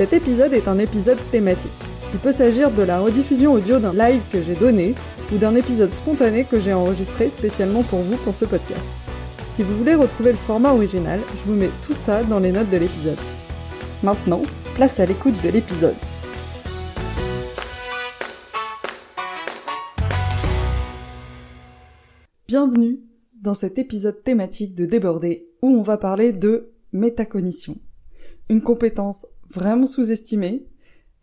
Cet épisode est un épisode thématique. Il peut s'agir de la rediffusion audio d'un live que j'ai donné ou d'un épisode spontané que j'ai enregistré spécialement pour vous pour ce podcast. Si vous voulez retrouver le format original, je vous mets tout ça dans les notes de l'épisode. Maintenant, place à l'écoute de l'épisode. Bienvenue dans cet épisode thématique de Débordé où on va parler de métacognition. Une compétence vraiment sous-estimée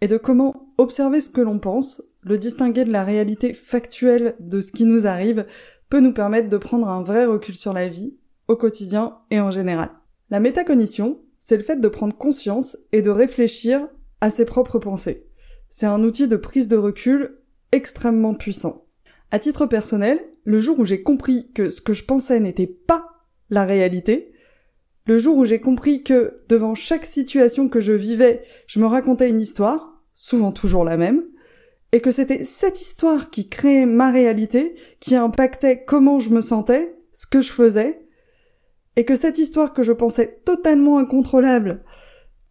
et de comment observer ce que l'on pense, le distinguer de la réalité factuelle de ce qui nous arrive peut nous permettre de prendre un vrai recul sur la vie, au quotidien et en général. La métacognition, c'est le fait de prendre conscience et de réfléchir à ses propres pensées. C'est un outil de prise de recul extrêmement puissant. À titre personnel, le jour où j'ai compris que ce que je pensais n'était pas la réalité, le jour où j'ai compris que devant chaque situation que je vivais, je me racontais une histoire, souvent toujours la même, et que c'était cette histoire qui créait ma réalité, qui impactait comment je me sentais, ce que je faisais, et que cette histoire que je pensais totalement incontrôlable,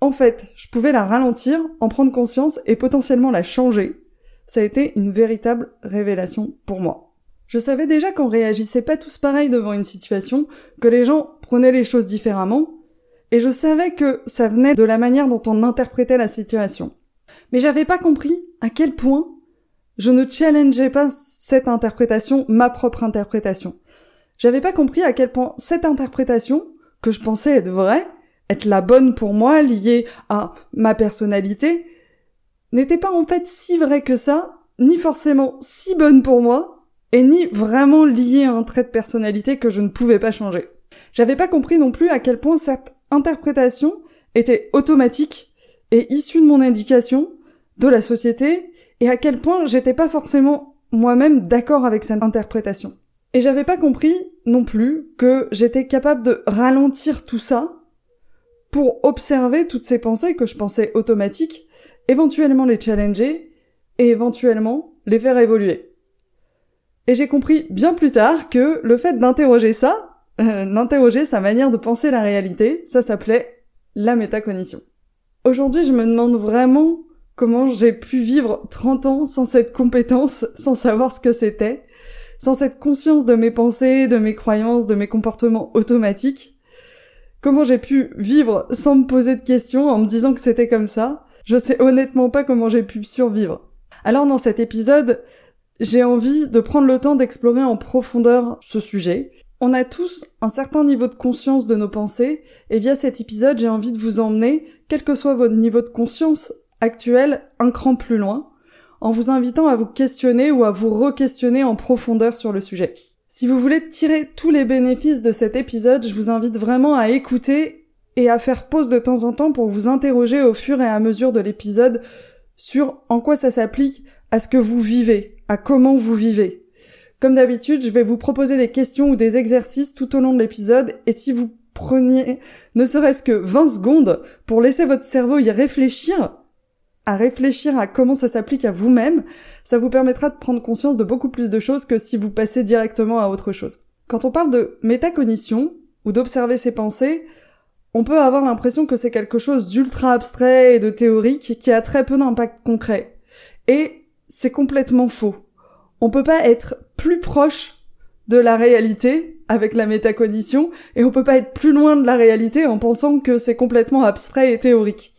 en fait, je pouvais la ralentir, en prendre conscience et potentiellement la changer. Ça a été une véritable révélation pour moi. Je savais déjà qu'on réagissait pas tous pareil devant une situation, que les gens prenaient les choses différemment, et je savais que ça venait de la manière dont on interprétait la situation. Mais j'avais pas compris à quel point je ne challengeais pas cette interprétation, ma propre interprétation. J'avais pas compris à quel point cette interprétation, que je pensais être vraie, être la bonne pour moi, liée à ma personnalité, n'était pas en fait si vraie que ça, ni forcément si bonne pour moi, et ni vraiment lié à un trait de personnalité que je ne pouvais pas changer. J'avais pas compris non plus à quel point cette interprétation était automatique et issue de mon éducation, de la société, et à quel point j'étais pas forcément moi-même d'accord avec cette interprétation. Et j'avais pas compris non plus que j'étais capable de ralentir tout ça pour observer toutes ces pensées que je pensais automatiques, éventuellement les challenger et éventuellement les faire évoluer. Et j'ai compris bien plus tard que le fait d'interroger ça, euh, d'interroger sa manière de penser la réalité, ça s'appelait la métacognition. Aujourd'hui, je me demande vraiment comment j'ai pu vivre 30 ans sans cette compétence, sans savoir ce que c'était, sans cette conscience de mes pensées, de mes croyances, de mes comportements automatiques. Comment j'ai pu vivre sans me poser de questions en me disant que c'était comme ça? Je sais honnêtement pas comment j'ai pu survivre. Alors dans cet épisode, j'ai envie de prendre le temps d'explorer en profondeur ce sujet. On a tous un certain niveau de conscience de nos pensées, et via cet épisode, j'ai envie de vous emmener, quel que soit votre niveau de conscience actuel, un cran plus loin, en vous invitant à vous questionner ou à vous re-questionner en profondeur sur le sujet. Si vous voulez tirer tous les bénéfices de cet épisode, je vous invite vraiment à écouter et à faire pause de temps en temps pour vous interroger au fur et à mesure de l'épisode sur en quoi ça s'applique à ce que vous vivez, à comment vous vivez. Comme d'habitude, je vais vous proposer des questions ou des exercices tout au long de l'épisode et si vous preniez ne serait-ce que 20 secondes pour laisser votre cerveau y réfléchir, à réfléchir à comment ça s'applique à vous-même, ça vous permettra de prendre conscience de beaucoup plus de choses que si vous passez directement à autre chose. Quand on parle de métacognition ou d'observer ses pensées, on peut avoir l'impression que c'est quelque chose d'ultra abstrait et de théorique qui a très peu d'impact concret. Et c'est complètement faux. On peut pas être plus proche de la réalité avec la métacognition et on peut pas être plus loin de la réalité en pensant que c'est complètement abstrait et théorique.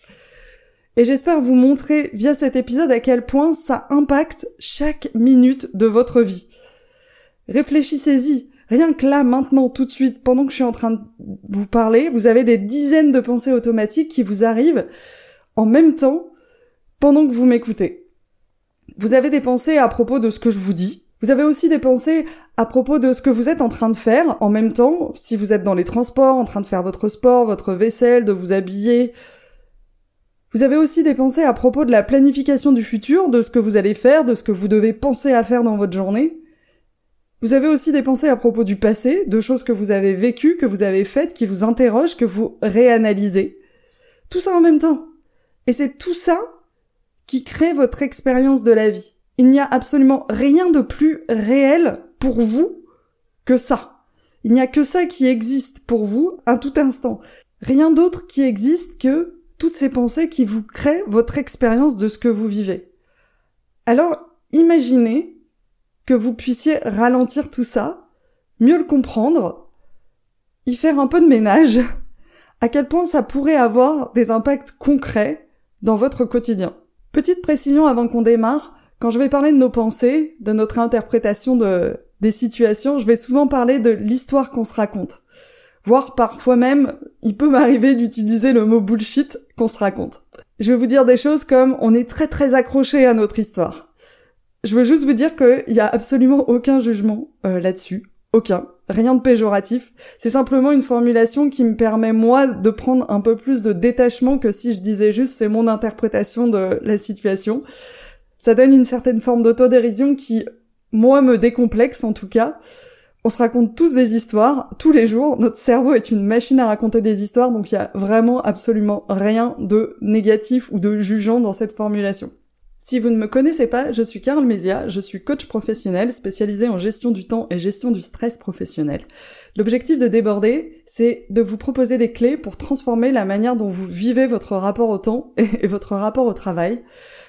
Et j'espère vous montrer via cet épisode à quel point ça impacte chaque minute de votre vie. Réfléchissez-y. Rien que là, maintenant, tout de suite, pendant que je suis en train de vous parler, vous avez des dizaines de pensées automatiques qui vous arrivent en même temps pendant que vous m'écoutez. Vous avez des pensées à propos de ce que je vous dis. Vous avez aussi des pensées à propos de ce que vous êtes en train de faire en même temps, si vous êtes dans les transports, en train de faire votre sport, votre vaisselle, de vous habiller. Vous avez aussi des pensées à propos de la planification du futur, de ce que vous allez faire, de ce que vous devez penser à faire dans votre journée. Vous avez aussi des pensées à propos du passé, de choses que vous avez vécues, que vous avez faites, qui vous interrogent, que vous réanalysez. Tout ça en même temps. Et c'est tout ça qui crée votre expérience de la vie. Il n'y a absolument rien de plus réel pour vous que ça. Il n'y a que ça qui existe pour vous à tout instant. Rien d'autre qui existe que toutes ces pensées qui vous créent votre expérience de ce que vous vivez. Alors, imaginez que vous puissiez ralentir tout ça, mieux le comprendre, y faire un peu de ménage, à quel point ça pourrait avoir des impacts concrets dans votre quotidien. Petite précision avant qu'on démarre, quand je vais parler de nos pensées, de notre interprétation de, des situations, je vais souvent parler de l'histoire qu'on se raconte. Voire parfois même, il peut m'arriver d'utiliser le mot bullshit qu'on se raconte. Je vais vous dire des choses comme on est très très accroché à notre histoire. Je veux juste vous dire qu'il y a absolument aucun jugement euh, là-dessus. Aucun. Rien de péjoratif. C'est simplement une formulation qui me permet, moi, de prendre un peu plus de détachement que si je disais juste c'est mon interprétation de la situation. Ça donne une certaine forme d'autodérision qui, moi, me décomplexe en tout cas. On se raconte tous des histoires, tous les jours. Notre cerveau est une machine à raconter des histoires, donc il y a vraiment absolument rien de négatif ou de jugeant dans cette formulation. Si vous ne me connaissez pas, je suis Carl Mézia, je suis coach professionnel spécialisé en gestion du temps et gestion du stress professionnel. L'objectif de déborder, c'est de vous proposer des clés pour transformer la manière dont vous vivez votre rapport au temps et votre rapport au travail.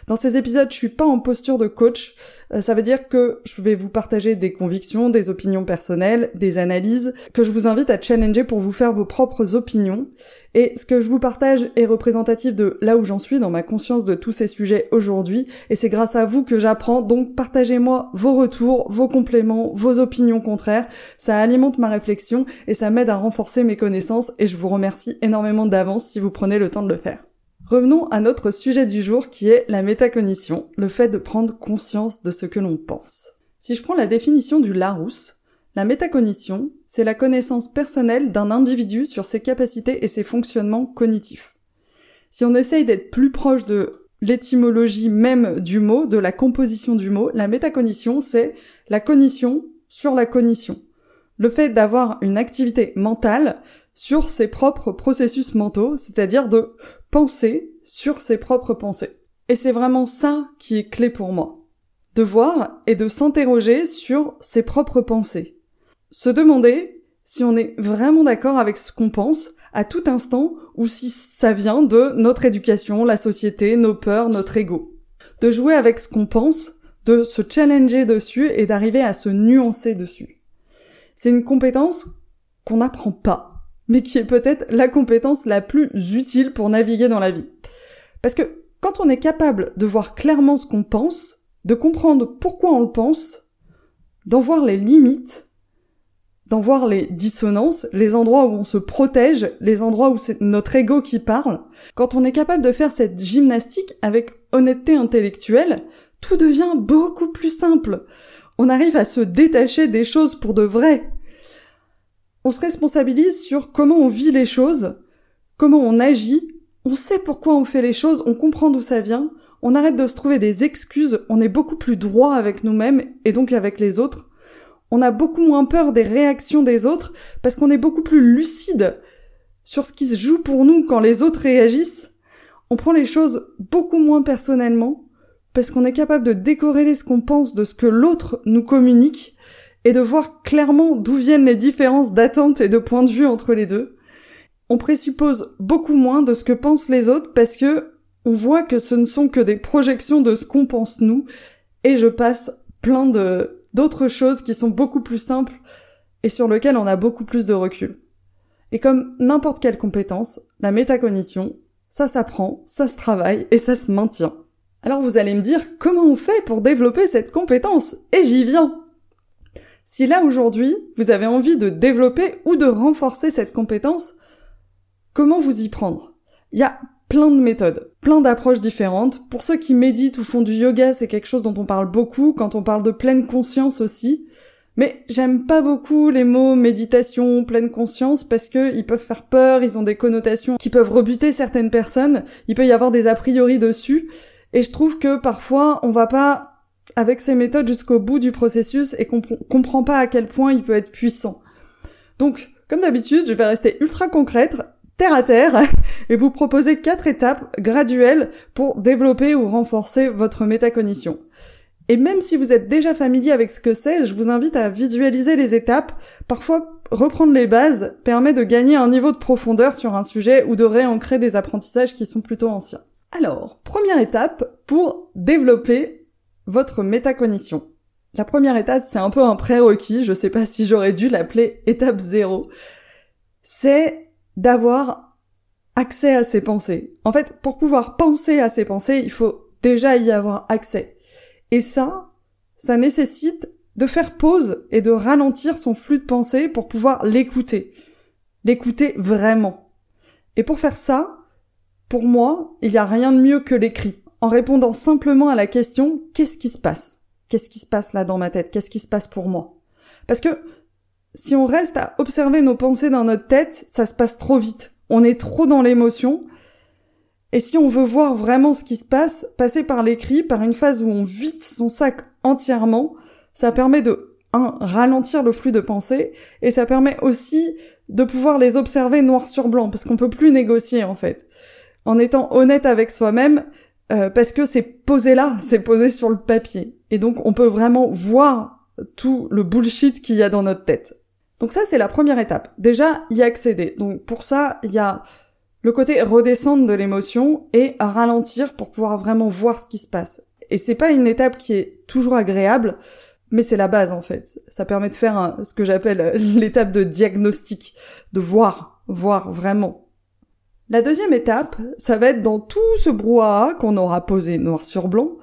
Dans ces épisodes, je suis pas en posture de coach, euh, ça veut dire que je vais vous partager des convictions, des opinions personnelles, des analyses, que je vous invite à challenger pour vous faire vos propres opinions. Et ce que je vous partage est représentatif de là où j'en suis dans ma conscience de tous ces sujets aujourd'hui, et c'est grâce à vous que j'apprends, donc partagez-moi vos retours, vos compléments, vos opinions contraires, ça alimente ma réflexion et ça m'aide à renforcer mes connaissances, et je vous remercie énormément d'avance si vous prenez le temps de le faire. Revenons à notre sujet du jour qui est la métacognition, le fait de prendre conscience de ce que l'on pense. Si je prends la définition du Larousse, la métacognition, c'est la connaissance personnelle d'un individu sur ses capacités et ses fonctionnements cognitifs. Si on essaye d'être plus proche de l'étymologie même du mot, de la composition du mot, la métacognition, c'est la cognition sur la cognition. Le fait d'avoir une activité mentale sur ses propres processus mentaux, c'est-à-dire de penser sur ses propres pensées. Et c'est vraiment ça qui est clé pour moi. De voir et de s'interroger sur ses propres pensées. Se demander si on est vraiment d'accord avec ce qu'on pense à tout instant ou si ça vient de notre éducation, la société, nos peurs, notre ego. De jouer avec ce qu'on pense, de se challenger dessus et d'arriver à se nuancer dessus. C'est une compétence qu'on n'apprend pas mais qui est peut-être la compétence la plus utile pour naviguer dans la vie. Parce que quand on est capable de voir clairement ce qu'on pense, de comprendre pourquoi on le pense, d'en voir les limites, d'en voir les dissonances, les endroits où on se protège, les endroits où c'est notre ego qui parle, quand on est capable de faire cette gymnastique avec honnêteté intellectuelle, tout devient beaucoup plus simple. On arrive à se détacher des choses pour de vrai, on se responsabilise sur comment on vit les choses, comment on agit, on sait pourquoi on fait les choses, on comprend d'où ça vient, on arrête de se trouver des excuses, on est beaucoup plus droit avec nous-mêmes et donc avec les autres. On a beaucoup moins peur des réactions des autres parce qu'on est beaucoup plus lucide sur ce qui se joue pour nous quand les autres réagissent. On prend les choses beaucoup moins personnellement parce qu'on est capable de décorréler ce qu'on pense de ce que l'autre nous communique et de voir clairement d'où viennent les différences d'attente et de point de vue entre les deux. On présuppose beaucoup moins de ce que pensent les autres parce que on voit que ce ne sont que des projections de ce qu'on pense nous et je passe plein de d'autres choses qui sont beaucoup plus simples et sur lesquelles on a beaucoup plus de recul. Et comme n'importe quelle compétence, la métacognition, ça s'apprend, ça se travaille et ça se maintient. Alors vous allez me dire comment on fait pour développer cette compétence? Et j'y viens si là aujourd'hui, vous avez envie de développer ou de renforcer cette compétence, comment vous y prendre? Il y a plein de méthodes, plein d'approches différentes. Pour ceux qui méditent ou font du yoga, c'est quelque chose dont on parle beaucoup, quand on parle de pleine conscience aussi. Mais j'aime pas beaucoup les mots méditation, pleine conscience parce que ils peuvent faire peur, ils ont des connotations qui peuvent rebuter certaines personnes, il peut y avoir des a priori dessus et je trouve que parfois on va pas avec ces méthodes jusqu'au bout du processus et qu'on comprend pas à quel point il peut être puissant. Donc, comme d'habitude, je vais rester ultra concrète, terre à terre, et vous proposer quatre étapes graduelles pour développer ou renforcer votre métacognition. Et même si vous êtes déjà familier avec ce que c'est, je vous invite à visualiser les étapes. Parfois, reprendre les bases permet de gagner un niveau de profondeur sur un sujet ou de réancrer des apprentissages qui sont plutôt anciens. Alors, première étape pour développer votre métacognition. La première étape, c'est un peu un prérequis, je sais pas si j'aurais dû l'appeler étape zéro. C'est d'avoir accès à ses pensées. En fait, pour pouvoir penser à ses pensées, il faut déjà y avoir accès. Et ça, ça nécessite de faire pause et de ralentir son flux de pensée pour pouvoir l'écouter. L'écouter vraiment. Et pour faire ça, pour moi, il n'y a rien de mieux que l'écrit. En répondant simplement à la question qu'est-ce qui se passe? Qu'est-ce qui se passe là dans ma tête? Qu'est-ce qui se passe pour moi? Parce que si on reste à observer nos pensées dans notre tête, ça se passe trop vite. On est trop dans l'émotion et si on veut voir vraiment ce qui se passe, passer par l'écrit, par une phase où on vide son sac entièrement, ça permet de, un, ralentir le flux de pensée, et ça permet aussi de pouvoir les observer noir sur blanc, parce qu'on peut plus négocier, en fait. En étant honnête avec soi-même, euh, parce que c'est posé là, c'est posé sur le papier. Et donc, on peut vraiment voir tout le bullshit qu'il y a dans notre tête. Donc ça, c'est la première étape. Déjà, y accéder. Donc pour ça, il y a le côté redescendre de l'émotion et ralentir pour pouvoir vraiment voir ce qui se passe. Et c'est pas une étape qui est toujours agréable, mais c'est la base en fait. Ça permet de faire ce que j'appelle l'étape de diagnostic, de voir, voir vraiment. La deuxième étape, ça va être dans tout ce brouhaha qu'on aura posé noir sur blanc,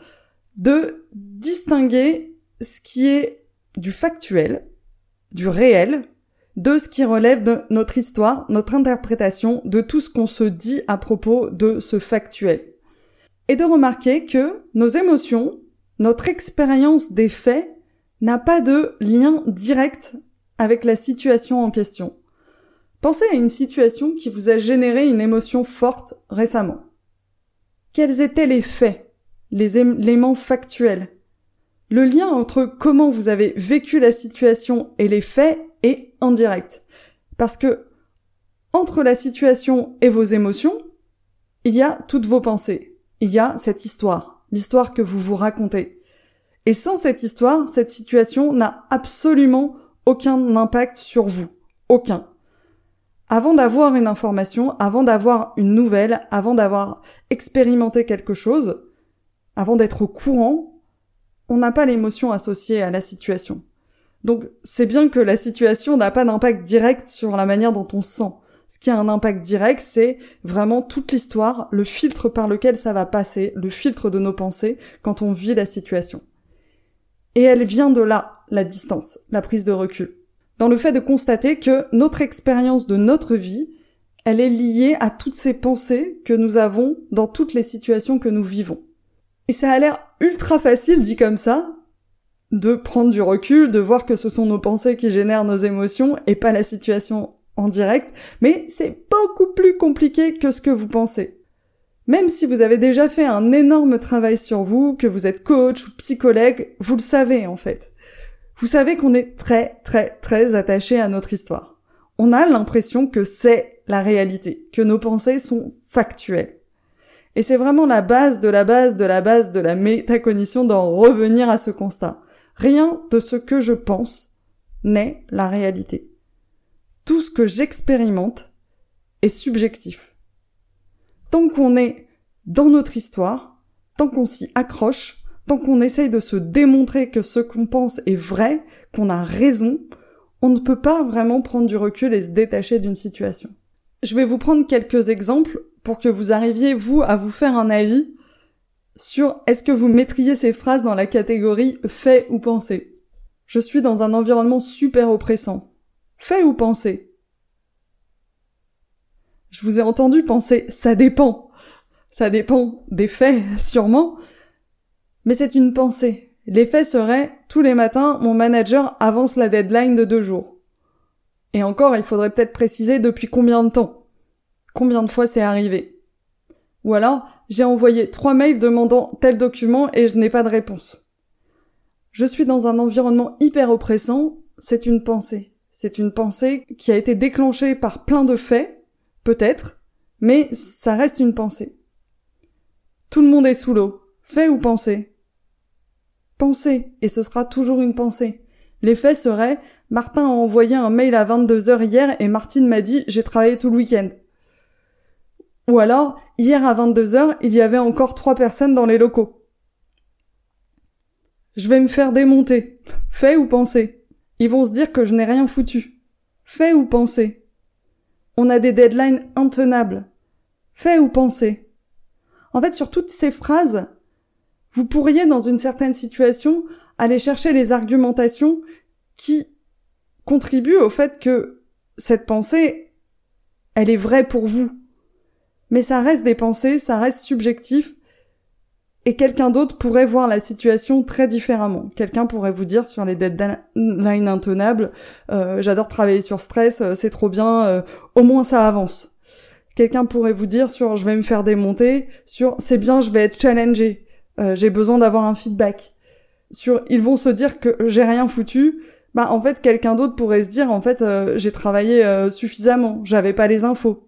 de distinguer ce qui est du factuel, du réel, de ce qui relève de notre histoire, notre interprétation, de tout ce qu'on se dit à propos de ce factuel. Et de remarquer que nos émotions, notre expérience des faits, n'a pas de lien direct avec la situation en question. Pensez à une situation qui vous a généré une émotion forte récemment. Quels étaient les faits, les éléments factuels Le lien entre comment vous avez vécu la situation et les faits et indirect. Parce que entre la situation et vos émotions, il y a toutes vos pensées. Il y a cette histoire, l'histoire que vous vous racontez. Et sans cette histoire, cette situation n'a absolument aucun impact sur vous. Aucun. Avant d'avoir une information, avant d'avoir une nouvelle, avant d'avoir expérimenté quelque chose, avant d'être au courant, on n'a pas l'émotion associée à la situation. Donc c'est bien que la situation n'a pas d'impact direct sur la manière dont on se sent. Ce qui a un impact direct, c'est vraiment toute l'histoire, le filtre par lequel ça va passer, le filtre de nos pensées quand on vit la situation. Et elle vient de là, la distance, la prise de recul. Dans le fait de constater que notre expérience de notre vie, elle est liée à toutes ces pensées que nous avons dans toutes les situations que nous vivons. Et ça a l'air ultra facile dit comme ça, de prendre du recul, de voir que ce sont nos pensées qui génèrent nos émotions et pas la situation en direct, mais c'est beaucoup plus compliqué que ce que vous pensez. Même si vous avez déjà fait un énorme travail sur vous, que vous êtes coach ou psychologue, vous le savez en fait. Vous savez qu'on est très très très attaché à notre histoire. On a l'impression que c'est la réalité, que nos pensées sont factuelles. Et c'est vraiment la base de la base de la base de la métacognition d'en revenir à ce constat. Rien de ce que je pense n'est la réalité. Tout ce que j'expérimente est subjectif. Tant qu'on est dans notre histoire, tant qu'on s'y accroche, tant qu'on essaye de se démontrer que ce qu'on pense est vrai, qu'on a raison, on ne peut pas vraiment prendre du recul et se détacher d'une situation. Je vais vous prendre quelques exemples pour que vous arriviez, vous, à vous faire un avis sur est-ce que vous mettriez ces phrases dans la catégorie fait ou pensé. Je suis dans un environnement super oppressant. Fait ou pensé Je vous ai entendu penser ça dépend. Ça dépend des faits, sûrement. Mais c'est une pensée. L'effet serait, tous les matins, mon manager avance la deadline de deux jours. Et encore, il faudrait peut-être préciser depuis combien de temps. Combien de fois c'est arrivé. Ou alors, j'ai envoyé trois mails demandant tel document et je n'ai pas de réponse. Je suis dans un environnement hyper oppressant, c'est une pensée. C'est une pensée qui a été déclenchée par plein de faits, peut-être, mais ça reste une pensée. Tout le monde est sous l'eau. Fait ou pensée? Pensée, et ce sera toujours une pensée. L'effet serait Martin a envoyé un mail à 22h hier et Martine m'a dit j'ai travaillé tout le week-end. Ou alors, hier à 22h, il y avait encore trois personnes dans les locaux. Je vais me faire démonter. Fait ou pensée Ils vont se dire que je n'ai rien foutu. Fait ou pensée On a des deadlines intenables. Fait ou pensée En fait, sur toutes ces phrases, vous pourriez, dans une certaine situation, aller chercher les argumentations qui contribuent au fait que cette pensée, elle est vraie pour vous. Mais ça reste des pensées, ça reste subjectif, et quelqu'un d'autre pourrait voir la situation très différemment. Quelqu'un pourrait vous dire sur les deadlines intenables, euh, j'adore travailler sur stress, euh, c'est trop bien, euh, au moins ça avance. Quelqu'un pourrait vous dire sur je vais me faire démonter, sur c'est bien, je vais être challengé. Euh, j'ai besoin d'avoir un feedback. Sur ils vont se dire que j'ai rien foutu, bah en fait quelqu'un d'autre pourrait se dire en fait euh, j'ai travaillé euh, suffisamment, j'avais pas les infos.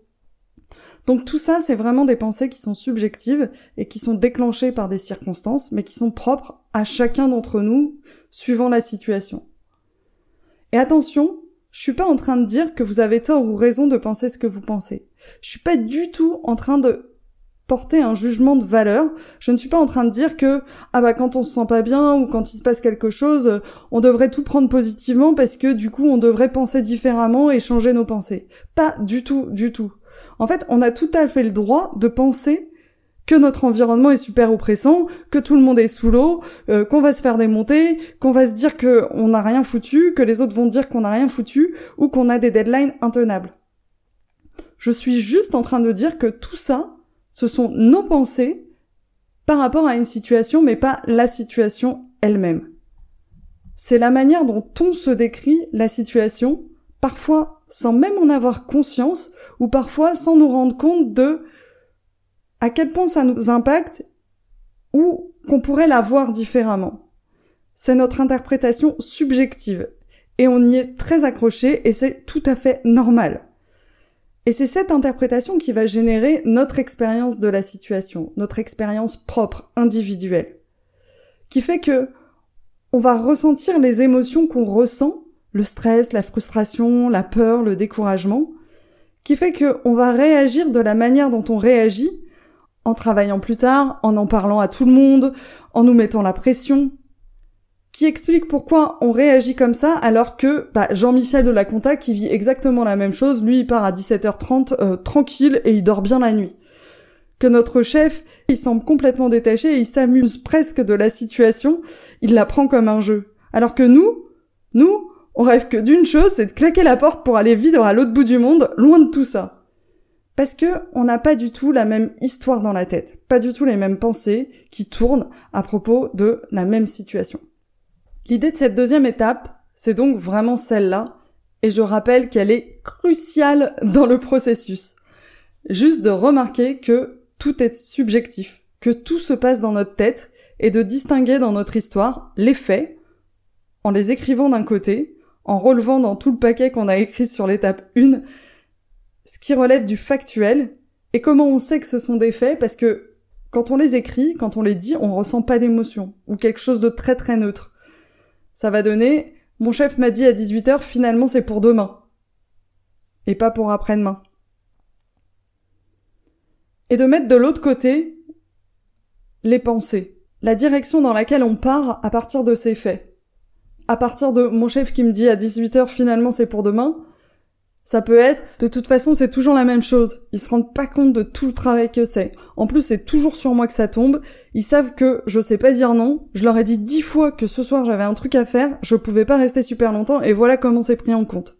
Donc tout ça c'est vraiment des pensées qui sont subjectives et qui sont déclenchées par des circonstances mais qui sont propres à chacun d'entre nous suivant la situation. Et attention, je suis pas en train de dire que vous avez tort ou raison de penser ce que vous pensez. Je suis pas du tout en train de porter un jugement de valeur. Je ne suis pas en train de dire que ah bah quand on se sent pas bien ou quand il se passe quelque chose, on devrait tout prendre positivement parce que du coup on devrait penser différemment et changer nos pensées. Pas du tout, du tout. En fait, on a tout à fait le droit de penser que notre environnement est super oppressant, que tout le monde est sous l'eau, euh, qu'on va se faire démonter, qu'on va se dire que on n'a rien foutu, que les autres vont dire qu'on n'a rien foutu ou qu'on a des deadlines intenables. Je suis juste en train de dire que tout ça, ce sont nos pensées par rapport à une situation, mais pas la situation elle-même. C'est la manière dont on se décrit la situation, parfois sans même en avoir conscience, ou parfois sans nous rendre compte de à quel point ça nous impacte, ou qu'on pourrait la voir différemment. C'est notre interprétation subjective, et on y est très accroché, et c'est tout à fait normal. Et c'est cette interprétation qui va générer notre expérience de la situation, notre expérience propre, individuelle, qui fait que on va ressentir les émotions qu'on ressent, le stress, la frustration, la peur, le découragement, qui fait que on va réagir de la manière dont on réagit, en travaillant plus tard, en en parlant à tout le monde, en nous mettant la pression, qui explique pourquoi on réagit comme ça alors que bah, Jean-Michel de la Conta qui vit exactement la même chose, lui il part à 17h30 euh, tranquille et il dort bien la nuit. Que notre chef, il semble complètement détaché et il s'amuse presque de la situation, il la prend comme un jeu. Alors que nous, nous, on rêve que d'une chose, c'est de claquer la porte pour aller vivre à l'autre bout du monde, loin de tout ça. Parce que on n'a pas du tout la même histoire dans la tête, pas du tout les mêmes pensées qui tournent à propos de la même situation. L'idée de cette deuxième étape, c'est donc vraiment celle-là, et je rappelle qu'elle est cruciale dans le processus. Juste de remarquer que tout est subjectif, que tout se passe dans notre tête, et de distinguer dans notre histoire les faits, en les écrivant d'un côté, en relevant dans tout le paquet qu'on a écrit sur l'étape 1, ce qui relève du factuel, et comment on sait que ce sont des faits, parce que quand on les écrit, quand on les dit, on ressent pas d'émotion, ou quelque chose de très très neutre ça va donner mon chef m'a dit à 18h finalement c'est pour demain et pas pour après-demain. Et de mettre de l'autre côté les pensées, la direction dans laquelle on part à partir de ces faits. À partir de mon chef qui me dit à 18h finalement c'est pour demain, ça peut être, de toute façon, c'est toujours la même chose. Ils se rendent pas compte de tout le travail que c'est. En plus, c'est toujours sur moi que ça tombe. Ils savent que je sais pas dire non. Je leur ai dit dix fois que ce soir j'avais un truc à faire. Je pouvais pas rester super longtemps et voilà comment c'est pris en compte.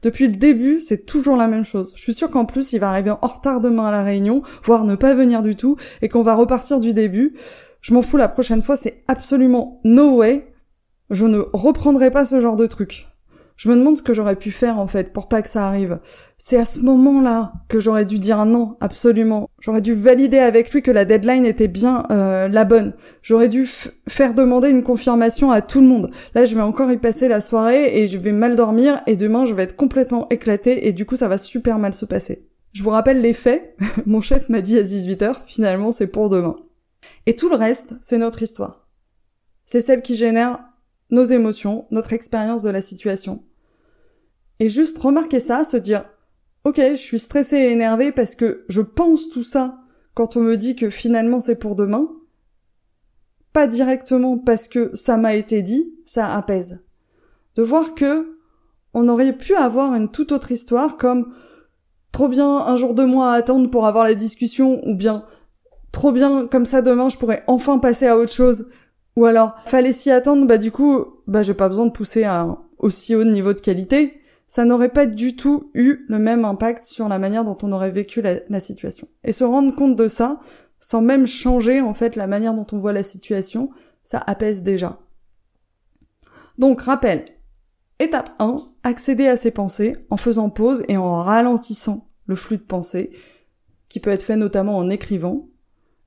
Depuis le début, c'est toujours la même chose. Je suis sûre qu'en plus, il va arriver en retard demain à la réunion, voire ne pas venir du tout, et qu'on va repartir du début. je m'en fous la prochaine fois, c'est absolument no way, je ne reprendrai pas ce genre de truc. Je me demande ce que j'aurais pu faire en fait pour pas que ça arrive. C'est à ce moment-là que j'aurais dû dire non, absolument. J'aurais dû valider avec lui que la deadline était bien euh, la bonne. J'aurais dû faire demander une confirmation à tout le monde. Là, je vais encore y passer la soirée et je vais mal dormir et demain, je vais être complètement éclatée et du coup, ça va super mal se passer. Je vous rappelle les faits. Mon chef m'a dit à 18h, finalement, c'est pour demain. Et tout le reste, c'est notre histoire. C'est celle qui génère nos émotions, notre expérience de la situation. Et juste remarquer ça, se dire, ok, je suis stressée et énervée parce que je pense tout ça quand on me dit que finalement c'est pour demain. Pas directement parce que ça m'a été dit, ça apaise. De voir que on aurait pu avoir une toute autre histoire comme trop bien un jour de mois à attendre pour avoir la discussion ou bien trop bien comme ça demain je pourrais enfin passer à autre chose ou alors, fallait s'y attendre, bah du coup, bah j'ai pas besoin de pousser à un aussi haut niveau de qualité. Ça n'aurait pas du tout eu le même impact sur la manière dont on aurait vécu la, situation. Et se rendre compte de ça, sans même changer en fait la manière dont on voit la situation, ça apaise déjà. Donc rappel, étape 1, accéder à ses pensées en faisant pause et en ralentissant le flux de pensée, qui peut être fait notamment en écrivant.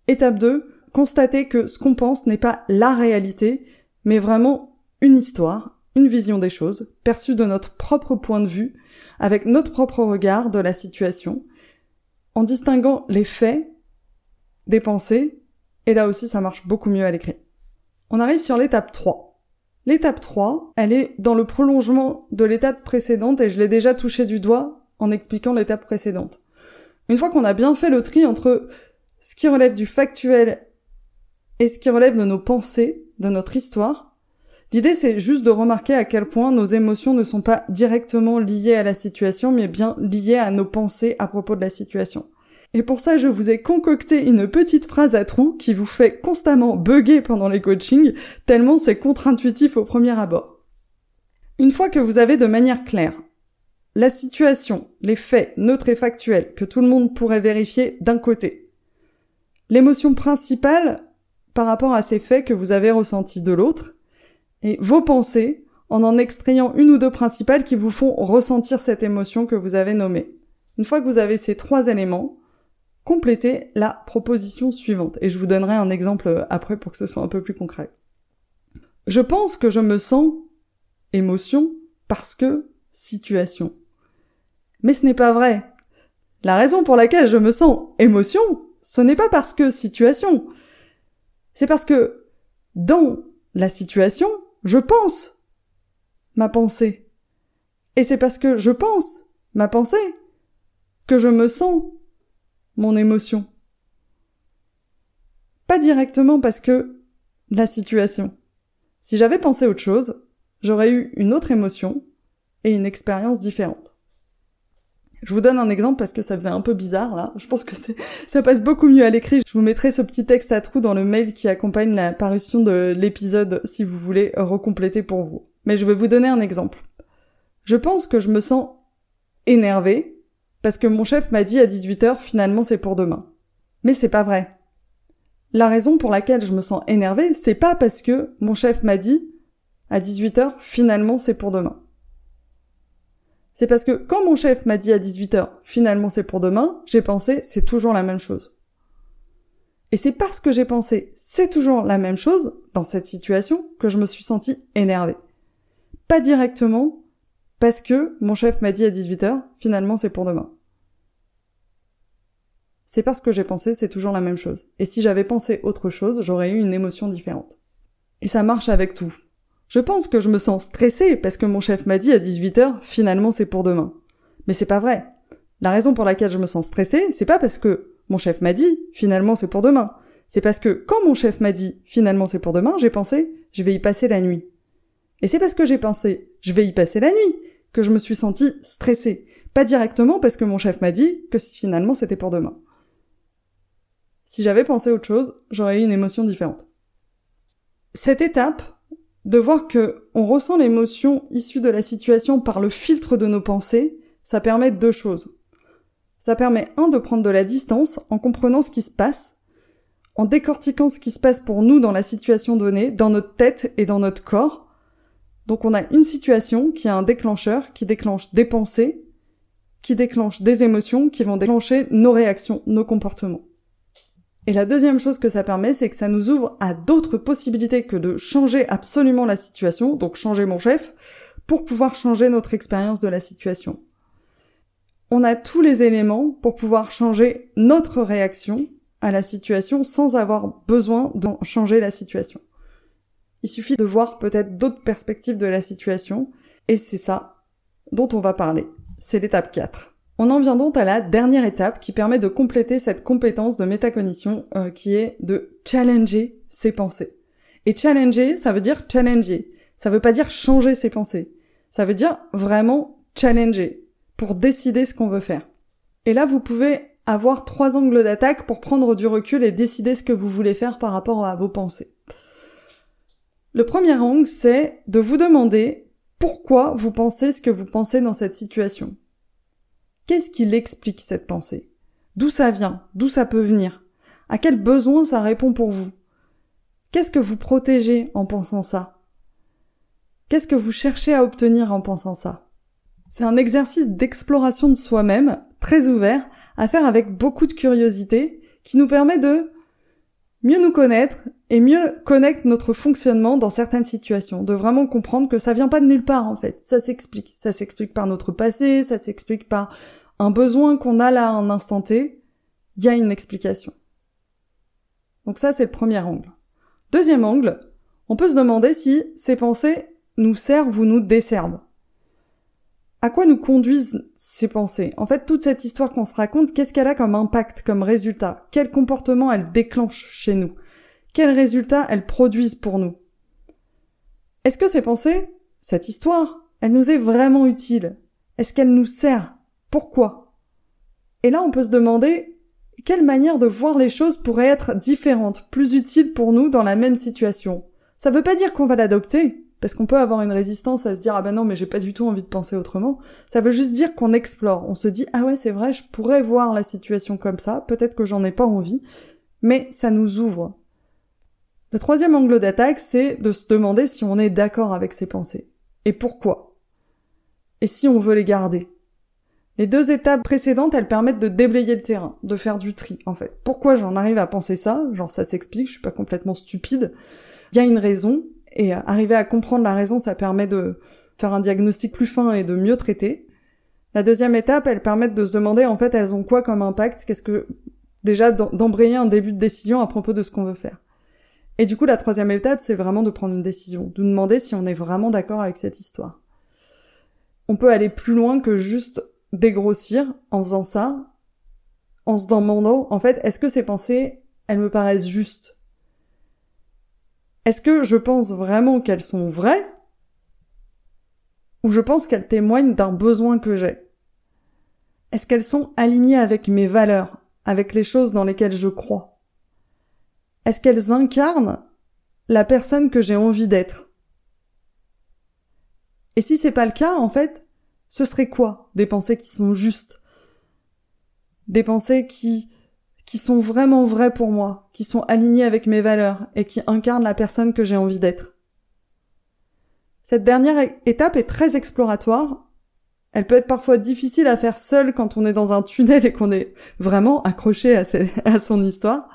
Étape 2, constater que ce qu'on pense n'est pas la réalité, mais vraiment une histoire, une vision des choses, perçue de notre propre point de vue, avec notre propre regard de la situation, en distinguant les faits des pensées, et là aussi ça marche beaucoup mieux à l'écrit. On arrive sur l'étape 3. L'étape 3, elle est dans le prolongement de l'étape précédente et je l'ai déjà touché du doigt en expliquant l'étape précédente. Une fois qu'on a bien fait le tri entre ce qui relève du factuel et ce qui relève de nos pensées, de notre histoire. L'idée, c'est juste de remarquer à quel point nos émotions ne sont pas directement liées à la situation, mais bien liées à nos pensées à propos de la situation. Et pour ça, je vous ai concocté une petite phrase à trous qui vous fait constamment bugger pendant les coachings, tellement c'est contre-intuitif au premier abord. Une fois que vous avez de manière claire la situation, les faits neutres et factuels que tout le monde pourrait vérifier d'un côté, l'émotion principale par rapport à ces faits que vous avez ressentis de l'autre, et vos pensées en en extrayant une ou deux principales qui vous font ressentir cette émotion que vous avez nommée. Une fois que vous avez ces trois éléments, complétez la proposition suivante. Et je vous donnerai un exemple après pour que ce soit un peu plus concret. Je pense que je me sens émotion parce que situation. Mais ce n'est pas vrai. La raison pour laquelle je me sens émotion, ce n'est pas parce que situation. C'est parce que dans la situation, je pense ma pensée. Et c'est parce que je pense ma pensée que je me sens mon émotion. Pas directement parce que la situation. Si j'avais pensé autre chose, j'aurais eu une autre émotion et une expérience différente. Je vous donne un exemple parce que ça faisait un peu bizarre là. Je pense que ça passe beaucoup mieux à l'écrit. Je vous mettrai ce petit texte à trous dans le mail qui accompagne la parution de l'épisode si vous voulez recompléter pour vous. Mais je vais vous donner un exemple. Je pense que je me sens énervée parce que mon chef m'a dit à 18h finalement c'est pour demain. Mais c'est pas vrai. La raison pour laquelle je me sens énervée, c'est pas parce que mon chef m'a dit à 18h finalement c'est pour demain c'est parce que quand mon chef m'a dit à 18h, finalement c'est pour demain, j'ai pensé, c'est toujours la même chose. Et c'est parce que j'ai pensé, c'est toujours la même chose, dans cette situation, que je me suis sentie énervée. Pas directement, parce que mon chef m'a dit à 18h, finalement c'est pour demain. C'est parce que j'ai pensé, c'est toujours la même chose. Et si j'avais pensé autre chose, j'aurais eu une émotion différente. Et ça marche avec tout. Je pense que je me sens stressée parce que mon chef m'a dit à 18h, finalement c'est pour demain. Mais c'est pas vrai. La raison pour laquelle je me sens stressée, c'est pas parce que mon chef m'a dit, finalement c'est pour demain. C'est parce que quand mon chef m'a dit, finalement c'est pour demain, j'ai pensé, je vais y passer la nuit. Et c'est parce que j'ai pensé, je vais y passer la nuit, que je me suis sentie stressée. Pas directement parce que mon chef m'a dit que finalement c'était pour demain. Si j'avais pensé autre chose, j'aurais eu une émotion différente. Cette étape, de voir que on ressent l'émotion issue de la situation par le filtre de nos pensées, ça permet deux choses. Ça permet un de prendre de la distance en comprenant ce qui se passe, en décortiquant ce qui se passe pour nous dans la situation donnée, dans notre tête et dans notre corps. Donc on a une situation qui a un déclencheur, qui déclenche des pensées, qui déclenche des émotions, qui vont déclencher nos réactions, nos comportements. Et la deuxième chose que ça permet, c'est que ça nous ouvre à d'autres possibilités que de changer absolument la situation, donc changer mon chef, pour pouvoir changer notre expérience de la situation. On a tous les éléments pour pouvoir changer notre réaction à la situation sans avoir besoin de changer la situation. Il suffit de voir peut-être d'autres perspectives de la situation, et c'est ça dont on va parler. C'est l'étape 4. On en vient donc à la dernière étape qui permet de compléter cette compétence de métacognition euh, qui est de challenger ses pensées. Et challenger, ça veut dire challenger. Ça veut pas dire changer ses pensées. Ça veut dire vraiment challenger pour décider ce qu'on veut faire. Et là, vous pouvez avoir trois angles d'attaque pour prendre du recul et décider ce que vous voulez faire par rapport à vos pensées. Le premier angle, c'est de vous demander pourquoi vous pensez ce que vous pensez dans cette situation. Qu'est-ce qui l'explique cette pensée? D'où ça vient? D'où ça peut venir? À quel besoin ça répond pour vous? Qu'est-ce que vous protégez en pensant ça? Qu'est-ce que vous cherchez à obtenir en pensant ça? C'est un exercice d'exploration de soi-même, très ouvert, à faire avec beaucoup de curiosité, qui nous permet de mieux nous connaître et mieux connaître notre fonctionnement dans certaines situations, de vraiment comprendre que ça vient pas de nulle part en fait, ça s'explique, ça s'explique par notre passé, ça s'explique par un besoin qu'on a là à un instant T, il y a une explication. Donc ça c'est le premier angle. Deuxième angle, on peut se demander si ces pensées nous servent ou nous desservent. À quoi nous conduisent ces pensées? En fait, toute cette histoire qu'on se raconte, qu'est-ce qu'elle a comme impact, comme résultat? Quel comportement elle déclenche chez nous? Quels résultats elles produisent pour nous? Est-ce que ces pensées, cette histoire, elle nous est vraiment utile? Est-ce qu'elle nous sert? Pourquoi? Et là, on peut se demander quelle manière de voir les choses pourrait être différente, plus utile pour nous dans la même situation. Ça veut pas dire qu'on va l'adopter, parce qu'on peut avoir une résistance à se dire ah ben non mais j'ai pas du tout envie de penser autrement. Ça veut juste dire qu'on explore. On se dit ah ouais c'est vrai je pourrais voir la situation comme ça. Peut-être que j'en ai pas envie, mais ça nous ouvre. Le troisième angle d'attaque c'est de se demander si on est d'accord avec ses pensées et pourquoi? Et si on veut les garder? Les deux étapes précédentes, elles permettent de déblayer le terrain, de faire du tri, en fait. Pourquoi j'en arrive à penser ça? Genre, ça s'explique, je suis pas complètement stupide. Il y a une raison, et arriver à comprendre la raison, ça permet de faire un diagnostic plus fin et de mieux traiter. La deuxième étape, elle permet de se demander en fait elles ont quoi comme impact, qu'est-ce que déjà d'embrayer un début de décision à propos de ce qu'on veut faire? Et du coup, la troisième étape, c'est vraiment de prendre une décision, de demander si on est vraiment d'accord avec cette histoire. On peut aller plus loin que juste dégrossir en faisant ça, en se demandant, en fait, est-ce que ces pensées, elles me paraissent justes? Est-ce que je pense vraiment qu'elles sont vraies? Ou je pense qu'elles témoignent d'un besoin que j'ai? Est-ce qu'elles sont alignées avec mes valeurs, avec les choses dans lesquelles je crois? Est-ce qu'elles incarnent la personne que j'ai envie d'être? Et si c'est pas le cas, en fait, ce serait quoi? Des pensées qui sont justes Des pensées qui qui sont vraiment vrais pour moi, qui sont alignés avec mes valeurs et qui incarnent la personne que j'ai envie d'être. Cette dernière étape est très exploratoire. Elle peut être parfois difficile à faire seule quand on est dans un tunnel et qu'on est vraiment accroché à, à son histoire.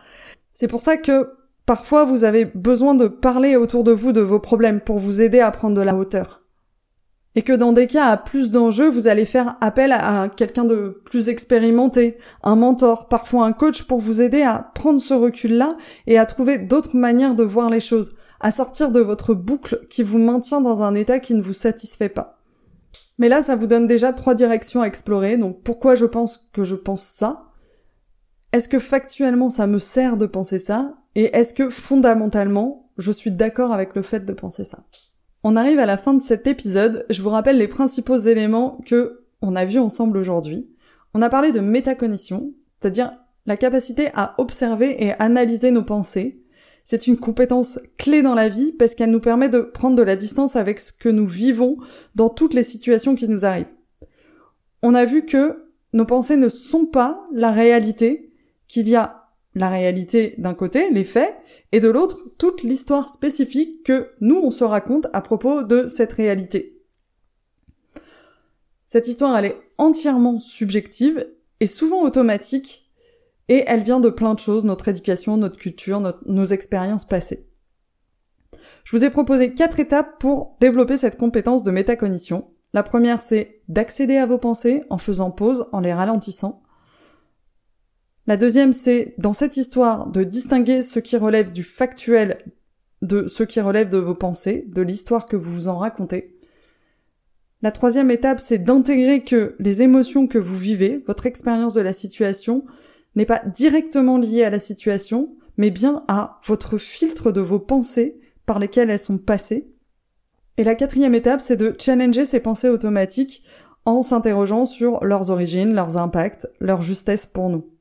C'est pour ça que parfois vous avez besoin de parler autour de vous de vos problèmes pour vous aider à prendre de la hauteur et que dans des cas à plus d'enjeux, vous allez faire appel à quelqu'un de plus expérimenté, un mentor, parfois un coach pour vous aider à prendre ce recul-là et à trouver d'autres manières de voir les choses, à sortir de votre boucle qui vous maintient dans un état qui ne vous satisfait pas. Mais là, ça vous donne déjà trois directions à explorer, donc pourquoi je pense que je pense ça? Est-ce que factuellement ça me sert de penser ça? Et est-ce que fondamentalement, je suis d'accord avec le fait de penser ça? On arrive à la fin de cet épisode. Je vous rappelle les principaux éléments que on a vus ensemble aujourd'hui. On a parlé de métacognition, c'est-à-dire la capacité à observer et analyser nos pensées. C'est une compétence clé dans la vie parce qu'elle nous permet de prendre de la distance avec ce que nous vivons dans toutes les situations qui nous arrivent. On a vu que nos pensées ne sont pas la réalité, qu'il y a la réalité d'un côté, les faits, et de l'autre, toute l'histoire spécifique que nous, on se raconte à propos de cette réalité. Cette histoire, elle est entièrement subjective et souvent automatique, et elle vient de plein de choses, notre éducation, notre culture, nos expériences passées. Je vous ai proposé quatre étapes pour développer cette compétence de métacognition. La première, c'est d'accéder à vos pensées en faisant pause, en les ralentissant. La deuxième, c'est dans cette histoire de distinguer ce qui relève du factuel de ce qui relève de vos pensées, de l'histoire que vous vous en racontez. La troisième étape, c'est d'intégrer que les émotions que vous vivez, votre expérience de la situation, n'est pas directement liée à la situation, mais bien à votre filtre de vos pensées par lesquelles elles sont passées. Et la quatrième étape, c'est de challenger ces pensées automatiques en s'interrogeant sur leurs origines, leurs impacts, leur justesse pour nous.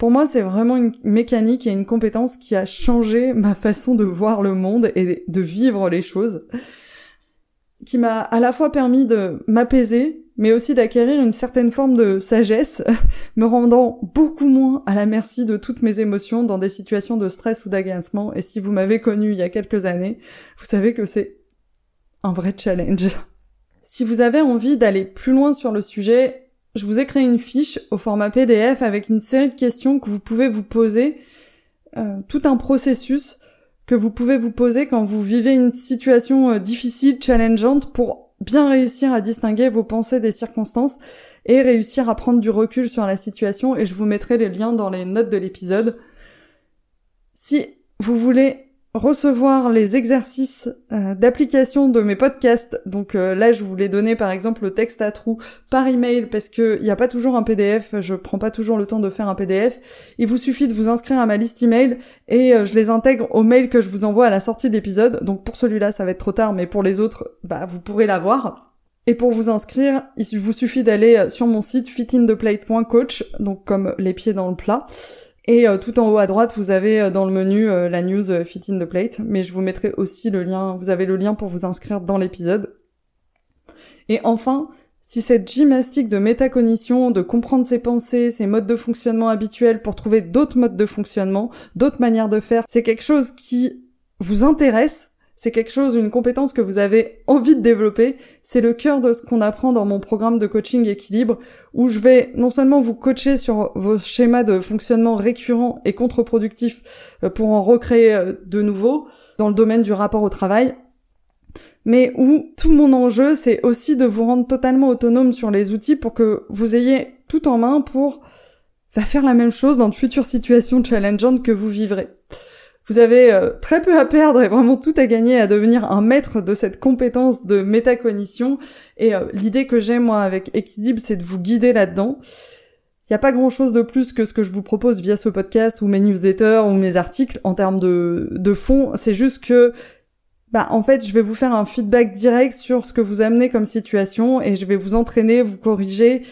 Pour moi, c'est vraiment une mécanique et une compétence qui a changé ma façon de voir le monde et de vivre les choses, qui m'a à la fois permis de m'apaiser, mais aussi d'acquérir une certaine forme de sagesse, me rendant beaucoup moins à la merci de toutes mes émotions dans des situations de stress ou d'agacement. Et si vous m'avez connu il y a quelques années, vous savez que c'est un vrai challenge. Si vous avez envie d'aller plus loin sur le sujet, je vous ai créé une fiche au format PDF avec une série de questions que vous pouvez vous poser, euh, tout un processus que vous pouvez vous poser quand vous vivez une situation euh, difficile, challengeante, pour bien réussir à distinguer vos pensées des circonstances et réussir à prendre du recul sur la situation. Et je vous mettrai les liens dans les notes de l'épisode. Si vous voulez recevoir les exercices euh, d'application de mes podcasts. Donc euh, là, je voulais donner par exemple le texte à trous par email parce que il n'y a pas toujours un PDF. Je prends pas toujours le temps de faire un PDF. Il vous suffit de vous inscrire à ma liste email et euh, je les intègre au mail que je vous envoie à la sortie de l'épisode. Donc pour celui-là, ça va être trop tard, mais pour les autres, bah vous pourrez l'avoir. Et pour vous inscrire, il vous suffit d'aller sur mon site fitintheplate.coach, donc comme les pieds dans le plat. Et euh, tout en haut à droite, vous avez euh, dans le menu euh, la news Fit in the Plate, mais je vous mettrai aussi le lien, vous avez le lien pour vous inscrire dans l'épisode. Et enfin, si cette gymnastique de métacognition, de comprendre ses pensées, ses modes de fonctionnement habituels pour trouver d'autres modes de fonctionnement, d'autres manières de faire, c'est quelque chose qui vous intéresse, c'est quelque chose, une compétence que vous avez envie de développer. C'est le cœur de ce qu'on apprend dans mon programme de coaching équilibre, où je vais non seulement vous coacher sur vos schémas de fonctionnement récurrents et contre-productifs euh, pour en recréer euh, de nouveaux dans le domaine du rapport au travail, mais où tout mon enjeu, c'est aussi de vous rendre totalement autonome sur les outils pour que vous ayez tout en main pour faire la même chose dans de futures situations challengeantes que vous vivrez. Vous avez euh, très peu à perdre et vraiment tout à gagner à devenir un maître de cette compétence de métacognition. Et euh, l'idée que j'ai moi avec Équilibre, c'est de vous guider là-dedans. Il n'y a pas grand-chose de plus que ce que je vous propose via ce podcast ou mes newsletters ou mes articles en termes de, de fond. C'est juste que bah en fait, je vais vous faire un feedback direct sur ce que vous amenez comme situation et je vais vous entraîner, vous corriger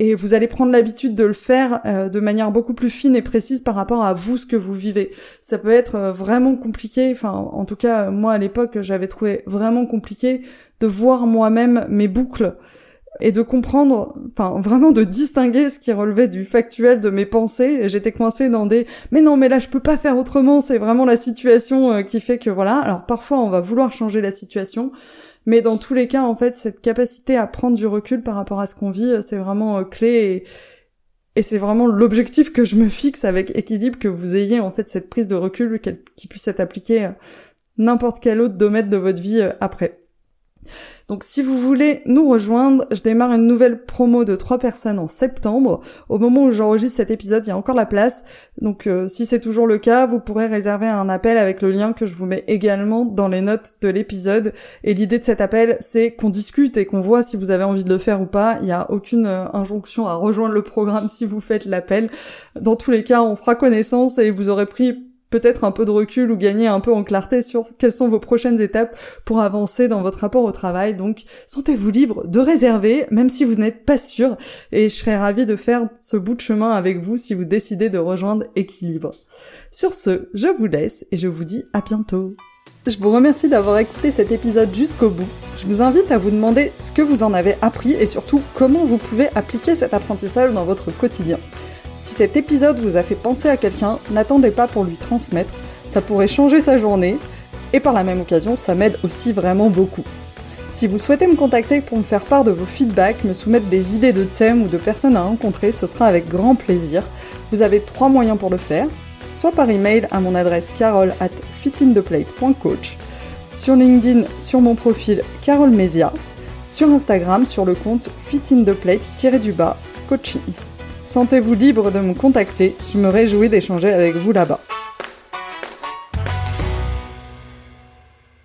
et vous allez prendre l'habitude de le faire euh, de manière beaucoup plus fine et précise par rapport à vous ce que vous vivez. Ça peut être euh, vraiment compliqué, enfin en tout cas moi à l'époque j'avais trouvé vraiment compliqué de voir moi-même mes boucles et de comprendre, enfin vraiment de distinguer ce qui relevait du factuel de mes pensées. J'étais coincée dans des mais non mais là je peux pas faire autrement, c'est vraiment la situation euh, qui fait que voilà. Alors parfois on va vouloir changer la situation, mais dans tous les cas, en fait, cette capacité à prendre du recul par rapport à ce qu'on vit, c'est vraiment euh, clé et, c'est vraiment l'objectif que je me fixe avec équilibre, que vous ayez en fait cette prise de recul qui puisse être appliquée n'importe quel autre domaine de votre vie euh, après. Donc si vous voulez nous rejoindre, je démarre une nouvelle promo de trois personnes en septembre. Au moment où j'enregistre cet épisode, il y a encore la place. Donc euh, si c'est toujours le cas, vous pourrez réserver un appel avec le lien que je vous mets également dans les notes de l'épisode. Et l'idée de cet appel, c'est qu'on discute et qu'on voit si vous avez envie de le faire ou pas. Il n'y a aucune euh, injonction à rejoindre le programme si vous faites l'appel. Dans tous les cas, on fera connaissance et vous aurez pris peut-être un peu de recul ou gagner un peu en clarté sur quelles sont vos prochaines étapes pour avancer dans votre rapport au travail. Donc, sentez-vous libre de réserver, même si vous n'êtes pas sûr, et je serais ravie de faire ce bout de chemin avec vous si vous décidez de rejoindre Équilibre. Sur ce, je vous laisse et je vous dis à bientôt. Je vous remercie d'avoir écouté cet épisode jusqu'au bout. Je vous invite à vous demander ce que vous en avez appris et surtout comment vous pouvez appliquer cet apprentissage dans votre quotidien. Si cet épisode vous a fait penser à quelqu'un, n'attendez pas pour lui transmettre, ça pourrait changer sa journée, et par la même occasion, ça m'aide aussi vraiment beaucoup. Si vous souhaitez me contacter pour me faire part de vos feedbacks, me soumettre des idées de thèmes ou de personnes à rencontrer, ce sera avec grand plaisir. Vous avez trois moyens pour le faire, soit par email à mon adresse carole at fitintheplate.coach, sur LinkedIn sur mon profil Carole Mesia, sur Instagram sur le compte fitintheplate-coaching. Sentez-vous libre de me contacter, je me réjouis d'échanger avec vous là-bas.